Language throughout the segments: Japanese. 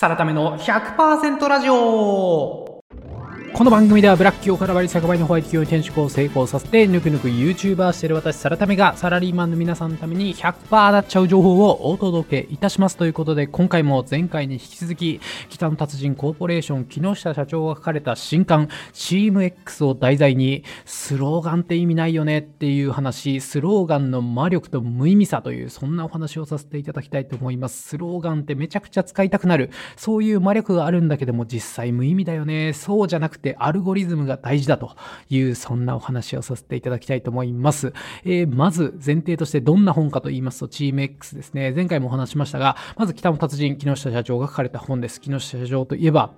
さらための100%ラジオ。この番組ではブラック企業から割り100倍のホワイト企業に転職を成功させてぬくぬく YouTuber してる私サラタメがサラリーマンの皆さんのために100%なっちゃう情報をお届けいたしますということで今回も前回に引き続き北の達人コーポレーション木下社長が書かれた新刊チーム X を題材にスローガンって意味ないよねっていう話スローガンの魔力と無意味さというそんなお話をさせていただきたいと思います。スローガンってめちゃくちゃ使いたくなるそういう魔力があるんだけども実際無意味だよね。そうじゃなくてアルゴリズムが大事だというそんなお話をさせていただきたいと思います。えー、まず前提としてどんな本かと言いますとチーム X ですね。前回もお話しましたが、まず北の達人木下社長が書かれた本です。木下社長といえば、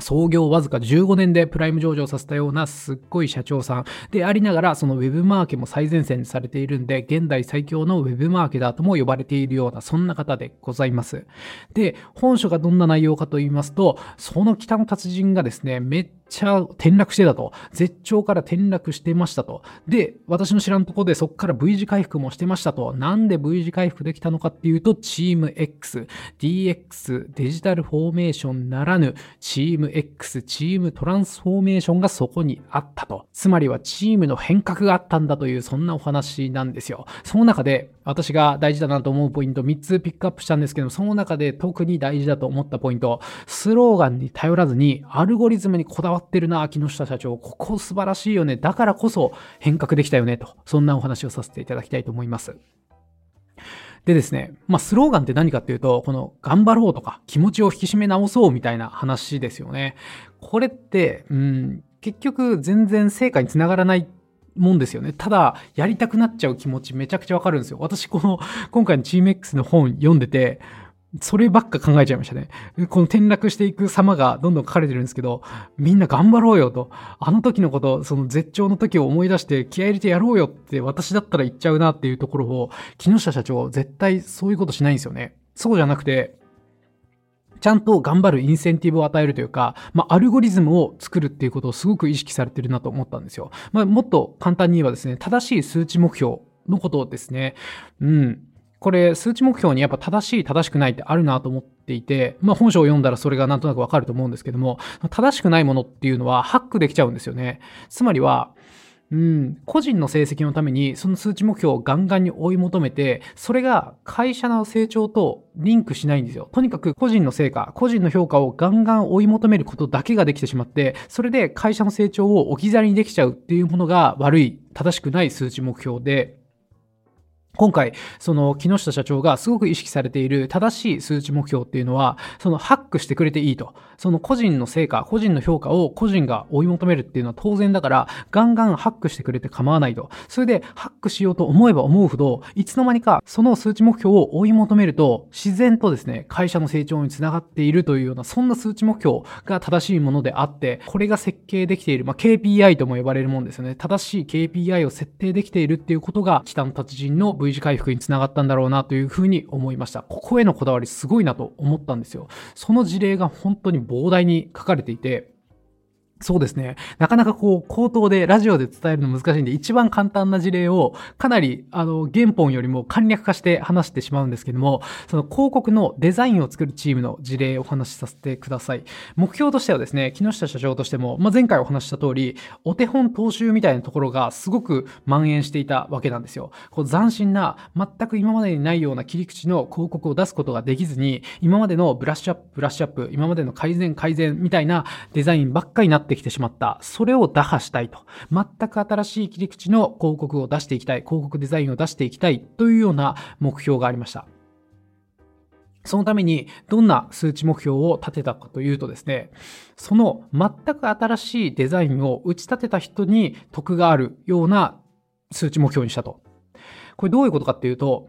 創業わずか15年でプライム上場させたようなすっごい社長さんでありながらそのウェブマーケも最前線にされているんで現代最強のウェブマーケターとも呼ばれているようなそんな方でございます。で、本書がどんな内容かと言いますとその北の達人がですねめっちゃ転落してたと。絶頂から転落してましたと。で、私の知らんとこでそこから V 字回復もしてましたと。なんで V 字回復できたのかっていうと、チーム X、DX、デジタルフォーメーションならぬ、チーム X、チームトランスフォーメーションがそこにあったと。つまりはチームの変革があったんだという、そんなお話なんですよ。その中で、私が大事だなと思うポイント3つピックアップしたんですけど、その中で特に大事だと思ったポイント、スローガンに頼らずにアルゴリズムにこだわってるな、木下社長。ここ素晴らしいよね。だからこそ変革できたよね。と。そんなお話をさせていただきたいと思います。でですね、まあ、スローガンって何かっていうと、この頑張ろうとか気持ちを引き締め直そうみたいな話ですよね。これって、うん、結局全然成果につながらないもんですよね。ただ、やりたくなっちゃう気持ちめちゃくちゃわかるんですよ。私、この、今回のチーム X の本読んでて、そればっか考えちゃいましたね。この転落していく様がどんどん書かれてるんですけど、みんな頑張ろうよと。あの時のこと、その絶頂の時を思い出して気合入れてやろうよって私だったら言っちゃうなっていうところを、木下社長絶対そういうことしないんですよね。そうじゃなくて、ちゃんと頑張るインセンティブを与えるというか、まあ、アルゴリズムを作るっていうことをすごく意識されてるなと思ったんですよ。まあ、もっと簡単に言えばですね、正しい数値目標のことをですね。うん。これ、数値目標にやっぱ正しい、正しくないってあるなと思っていて、まあ本書を読んだらそれがなんとなくわかると思うんですけども、正しくないものっていうのはハックできちゃうんですよね。つまりは、うん、個人の成績のためにその数値目標をガンガンに追い求めて、それが会社の成長とリンクしないんですよ。とにかく個人の成果、個人の評価をガンガン追い求めることだけができてしまって、それで会社の成長を置き去りにできちゃうっていうものが悪い、正しくない数値目標で、今回、その木下社長がすごく意識されている正しい数値目標っていうのは、そのハックしてくれていいと。その個人の成果、個人の評価を個人が追い求めるっていうのは当然だから、ガンガンハックしてくれて構わないと。それで、ハックしようと思えば思うほど、いつの間にかその数値目標を追い求めると、自然とですね、会社の成長につながっているというような、そんな数値目標が正しいものであって、これが設計できている、まあ、KPI とも呼ばれるもんですよね。正しい KPI を設定できているっていうことが、北の達人の V 字回復につながったんだろうなというふうに思いました。ここへのこだわりすごいなと思ったんですよ。その事例が本当に膨大に書かれていて、そうですね。なかなかこう、口頭でラジオで伝えるの難しいんで、一番簡単な事例をかなり、あの、原本よりも簡略化して話してしまうんですけども、その広告のデザインを作るチームの事例をお話しさせてください。目標としてはですね、木下社長としても、まあ、前回お話した通り、お手本踏襲みたいなところがすごく蔓延していたわけなんですよ。こう斬新な、全く今までにないような切り口の広告を出すことができずに、今までのブラッシュアップ、ブラッシュアップ、今までの改善、改善みたいなデザインばっかりになってってきてしまった。それを打破したいと。全く新しい切り口の広告を出していきたい。広告デザインを出していきたいというような目標がありました。そのためにどんな数値目標を立てたかというとですね、その全く新しいデザインを打ち立てた人に得があるような数値目標にしたと。これどういうことかっていうと、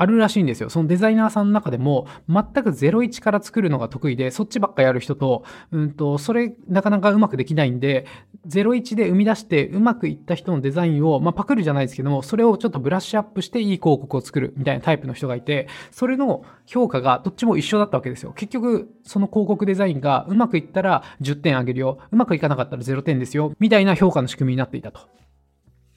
あるらしいんですよ。そのデザイナーさんの中でも、全く01から作るのが得意で、そっちばっかやる人と、うんと、それなかなかうまくできないんで、01で生み出してうまくいった人のデザインを、まあ、パクるじゃないですけども、それをちょっとブラッシュアップしていい広告を作るみたいなタイプの人がいて、それの評価がどっちも一緒だったわけですよ。結局、その広告デザインがうまくいったら10点あげるよ。うまくいかなかったら0点ですよ。みたいな評価の仕組みになっていたと。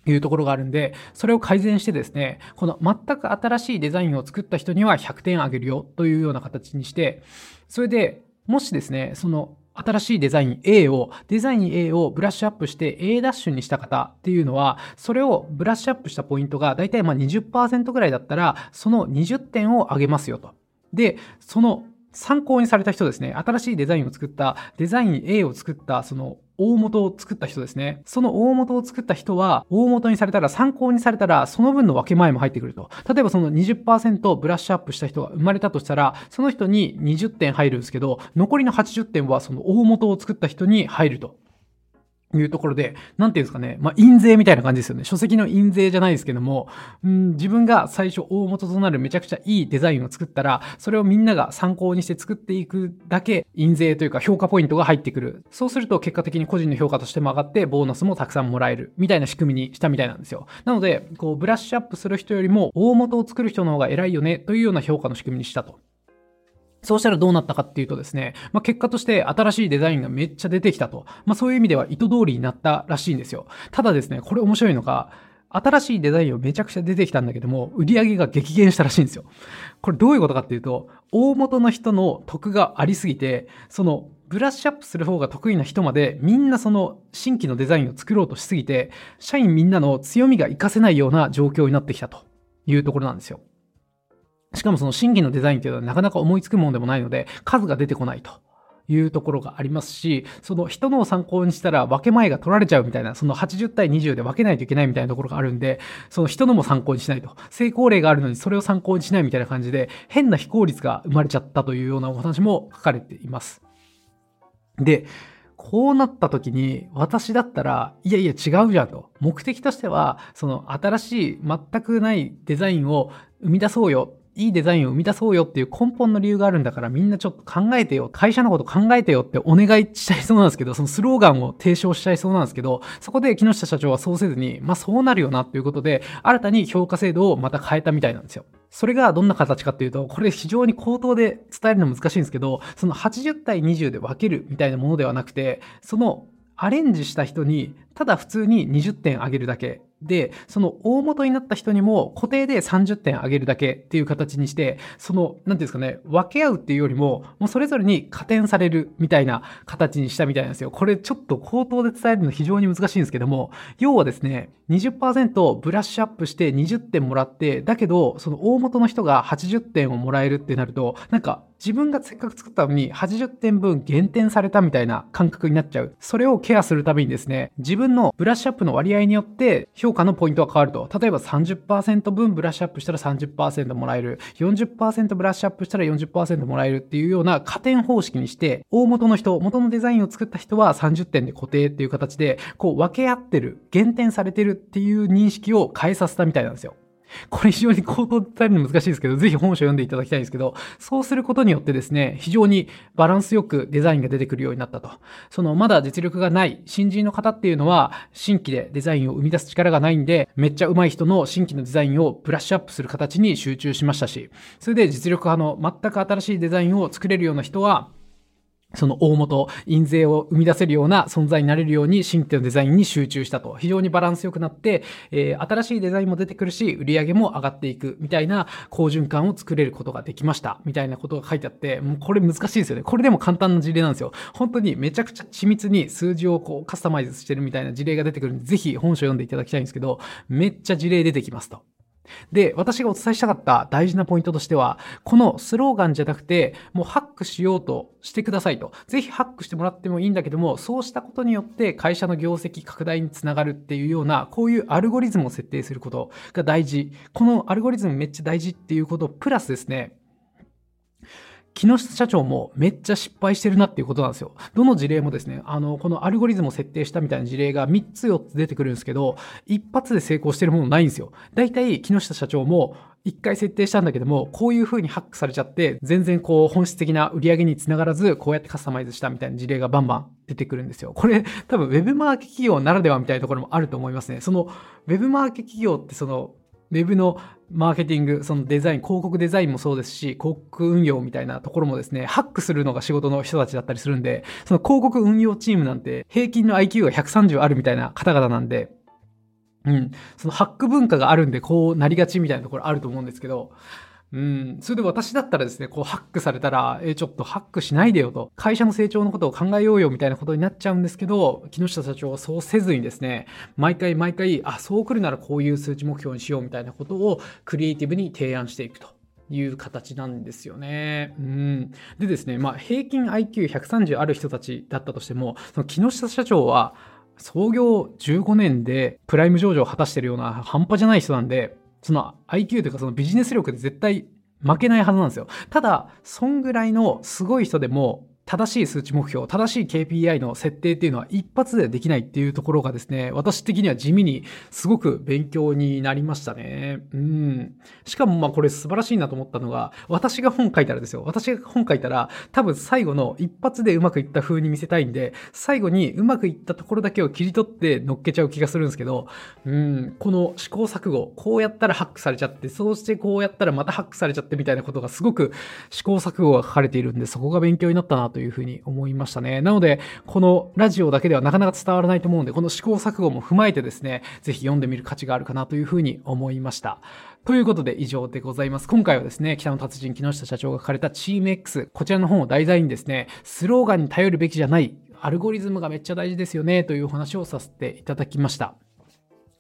いうところがあるんで、それを改善してですね、この全く新しいデザインを作った人には100点あげるよというような形にして、それで、もしですね、その新しいデザイン A を、デザイン A をブラッシュアップして A ダッシュにした方っていうのは、それをブラッシュアップしたポイントがだいたいまあ20%ぐらいだったら、その20点を上げますよと。で、その参考にされた人ですね、新しいデザインを作った、デザイン A を作った、その大元を作った人ですね。その大元を作った人は、大元にされたら、参考にされたら、その分の分け前も入ってくると。例えばその20%ブラッシュアップした人が生まれたとしたら、その人に20点入るんですけど、残りの80点はその大元を作った人に入ると。いうところで、なんていうんですかね、まあ、印税みたいな感じですよね。書籍の印税じゃないですけども、うん、自分が最初大元となるめちゃくちゃいいデザインを作ったら、それをみんなが参考にして作っていくだけ、印税というか評価ポイントが入ってくる。そうすると結果的に個人の評価としても上がって、ボーナスもたくさんもらえる。みたいな仕組みにしたみたいなんですよ。なので、こう、ブラッシュアップする人よりも、大元を作る人の方が偉いよね、というような評価の仕組みにしたと。そうしたらどうなったかっていうとですね、まあ、結果として新しいデザインがめっちゃ出てきたと。まあ、そういう意味では意図通りになったらしいんですよ。ただですね、これ面白いのが、新しいデザインをめちゃくちゃ出てきたんだけども、売り上げが激減したらしいんですよ。これどういうことかっていうと、大元の人の得がありすぎて、そのブラッシュアップする方が得意な人までみんなその新規のデザインを作ろうとしすぎて、社員みんなの強みが活かせないような状況になってきたというところなんですよ。しかもその新規のデザインっていうのはなかなか思いつくものでもないので、数が出てこないと。いうところがありますし、その人のを参考にしたら分け前が取られちゃうみたいな、その80対20で分けないといけないみたいなところがあるんで、その人のも参考にしないと。成功例があるのにそれを参考にしないみたいな感じで、変な非効率が生まれちゃったというようなお話も書かれています。で、こうなった時に私だったら、いやいや違うじゃんと。目的としては、その新しい全くないデザインを生み出そうよいいデザインを生み出そうよっていう根本の理由があるんだからみんなちょっと考えてよ。会社のこと考えてよってお願いしちゃいそうなんですけど、そのスローガンを提唱しちゃいそうなんですけど、そこで木下社長はそうせずに、まあそうなるよなっていうことで、新たに評価制度をまた変えたみたいなんですよ。それがどんな形かっていうと、これ非常に口頭で伝えるの難しいんですけど、その80対20で分けるみたいなものではなくて、そのアレンジした人に、ただ普通に20点あげるだけ。で、その大元になった人にも固定で30点あげるだけっていう形にして、その、なんていうんですかね、分け合うっていうよりも、もうそれぞれに加点されるみたいな形にしたみたいなんですよ。これちょっと口頭で伝えるの非常に難しいんですけども、要はですね、20%ブラッシュアップして20点もらって、だけど、その大元の人が80点をもらえるってなると、なんか自分がせっかく作ったのに80点分減点されたみたいな感覚になっちゃう。それをケアするためにですね、自分のブラッシュアップの割合によって評価のポイントが変わると。例えば30%分ブラッシュアップしたら30%もらえる。40%ブラッシュアップしたら40%もらえるっていうような加点方式にして、大元の人、元のデザインを作った人は30点で固定っていう形で、こう分け合ってる、減点されてるっていう認識を変えさせたみたいなんですよ。これ非常に口頭伝えるの難しいですけど、ぜひ本書読んでいただきたいんですけど、そうすることによってですね、非常にバランスよくデザインが出てくるようになったと。その、まだ実力がない新人の方っていうのは、新規でデザインを生み出す力がないんで、めっちゃ上手い人の新規のデザインをブラッシュアップする形に集中しましたし、それで実力派の全く新しいデザインを作れるような人は、その大元、印税を生み出せるような存在になれるように新規のデザインに集中したと。非常にバランス良くなって、えー、新しいデザインも出てくるし、売り上げも上がっていくみたいな好循環を作れることができました。みたいなことが書いてあって、もうこれ難しいですよね。これでも簡単な事例なんですよ。本当にめちゃくちゃ緻密に数字をこうカスタマイズしてるみたいな事例が出てくるんで、ぜひ本書読んでいただきたいんですけど、めっちゃ事例出てきますと。で、私がお伝えしたかった大事なポイントとしては、このスローガンじゃなくて、もうハックしようとしてくださいと。ぜひハックしてもらってもいいんだけども、そうしたことによって会社の業績拡大につながるっていうような、こういうアルゴリズムを設定することが大事。このアルゴリズムめっちゃ大事っていうこと、プラスですね、木下社長もめっちゃ失敗してるなっていうことなんですよ。どの事例もですね、あの、このアルゴリズムを設定したみたいな事例が3つ4つ出てくるんですけど、一発で成功してるものないんですよ。大体木下社長も一回設定したんだけども、こういう風にハックされちゃって、全然こう本質的な売り上げにつながらず、こうやってカスタマイズしたみたいな事例がバンバン出てくるんですよ。これ多分 Web マーケ企業ならではみたいなところもあると思いますね。その Web マーケ企業ってそのウェブのマーケティング、そのデザイン、広告デザインもそうですし、広告運用みたいなところもですね、ハックするのが仕事の人たちだったりするんで、その広告運用チームなんて平均の IQ が130あるみたいな方々なんで、うん。そのハック文化があるんでこうなりがちみたいなところあると思うんですけど、うん。それで私だったらですね、こうハックされたら、え、ちょっとハックしないでよと、会社の成長のことを考えようよみたいなことになっちゃうんですけど、木下社長はそうせずにですね、毎回毎回、あ、そう来るならこういう数値目標にしようみたいなことをクリエイティブに提案していくと。いう形なんですよね。うん。でですね、まあ、平均 IQ130 ある人たちだったとしても、その木下社長は、創業15年でプライム上場を果たしてるような半端じゃない人なんで、その IQ というかそのビジネス力で絶対負けないはずなんですよ。ただ、そんぐらいのすごい人でも、正しい数値目標、正しい KPI の設定っていうのは一発でできないっていうところがですね、私的には地味にすごく勉強になりましたね。うん。しかもまあこれ素晴らしいなと思ったのが、私が本書いたらですよ。私が本書いたら、多分最後の一発でうまくいった風に見せたいんで、最後にうまくいったところだけを切り取って乗っけちゃう気がするんですけど、うん、この試行錯誤、こうやったらハックされちゃって、そうしてこうやったらまたハックされちゃってみたいなことがすごく試行錯誤が書かれているんで、そこが勉強になったなというというふうに思いましたね。なので、このラジオだけではなかなか伝わらないと思うんで、この試行錯誤も踏まえてですね、ぜひ読んでみる価値があるかなというふうに思いました。ということで以上でございます。今回はですね、北の達人木下社長が書かれたチーム X、こちらの本を題材にですね、スローガンに頼るべきじゃない、アルゴリズムがめっちゃ大事ですよね、というお話をさせていただきました。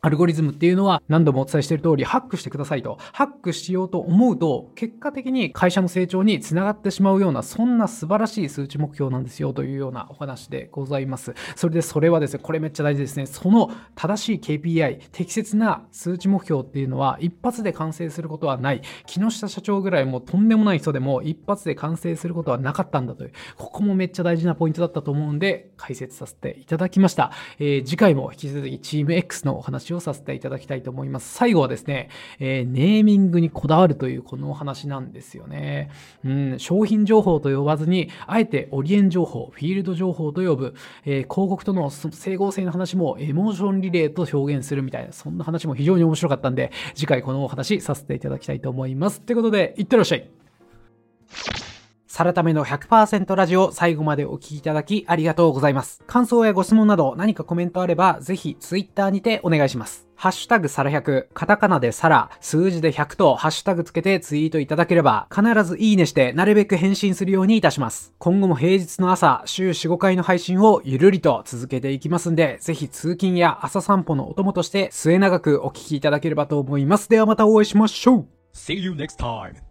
アルゴリズムっていうのは何度もお伝えしている通りハックしてくださいと。ハックしようと思うと結果的に会社の成長につながってしまうようなそんな素晴らしい数値目標なんですよというようなお話でございます。それでそれはですね、これめっちゃ大事ですね。その正しい KPI、適切な数値目標っていうのは一発で完成することはない。木下社長ぐらいもとんでもない人でも一発で完成することはなかったんだという。ここもめっちゃ大事なポイントだったと思うんで解説させていただきました。えー、次回も引き続きチーム X のお話をさせていただきたいと思います。最後はですね、えー、ネーミングにこだわるというこのお話なんですよね。うん、商品情報と呼ばずに、あえてオリエン情報、フィールド情報と呼ぶ、えー、広告との整合性の話もエモーションリレーと表現するみたいな、そんな話も非常に面白かったんで、次回このお話させていただきたいと思います。ということで、いってらっしゃい。サラタメの100%ラジオ最後までお聞きいただきありがとうございます。感想やご質問など何かコメントあればぜひツイッターにてお願いします。ハッシュタグサラ100、カタカナでサラ、数字で100とハッシュタグつけてツイートいただければ必ずいいねしてなるべく返信するようにいたします。今後も平日の朝、週4、5回の配信をゆるりと続けていきますんで、ぜひ通勤や朝散歩のお供として末永くお聞きいただければと思います。ではまたお会いしましょう See you next time!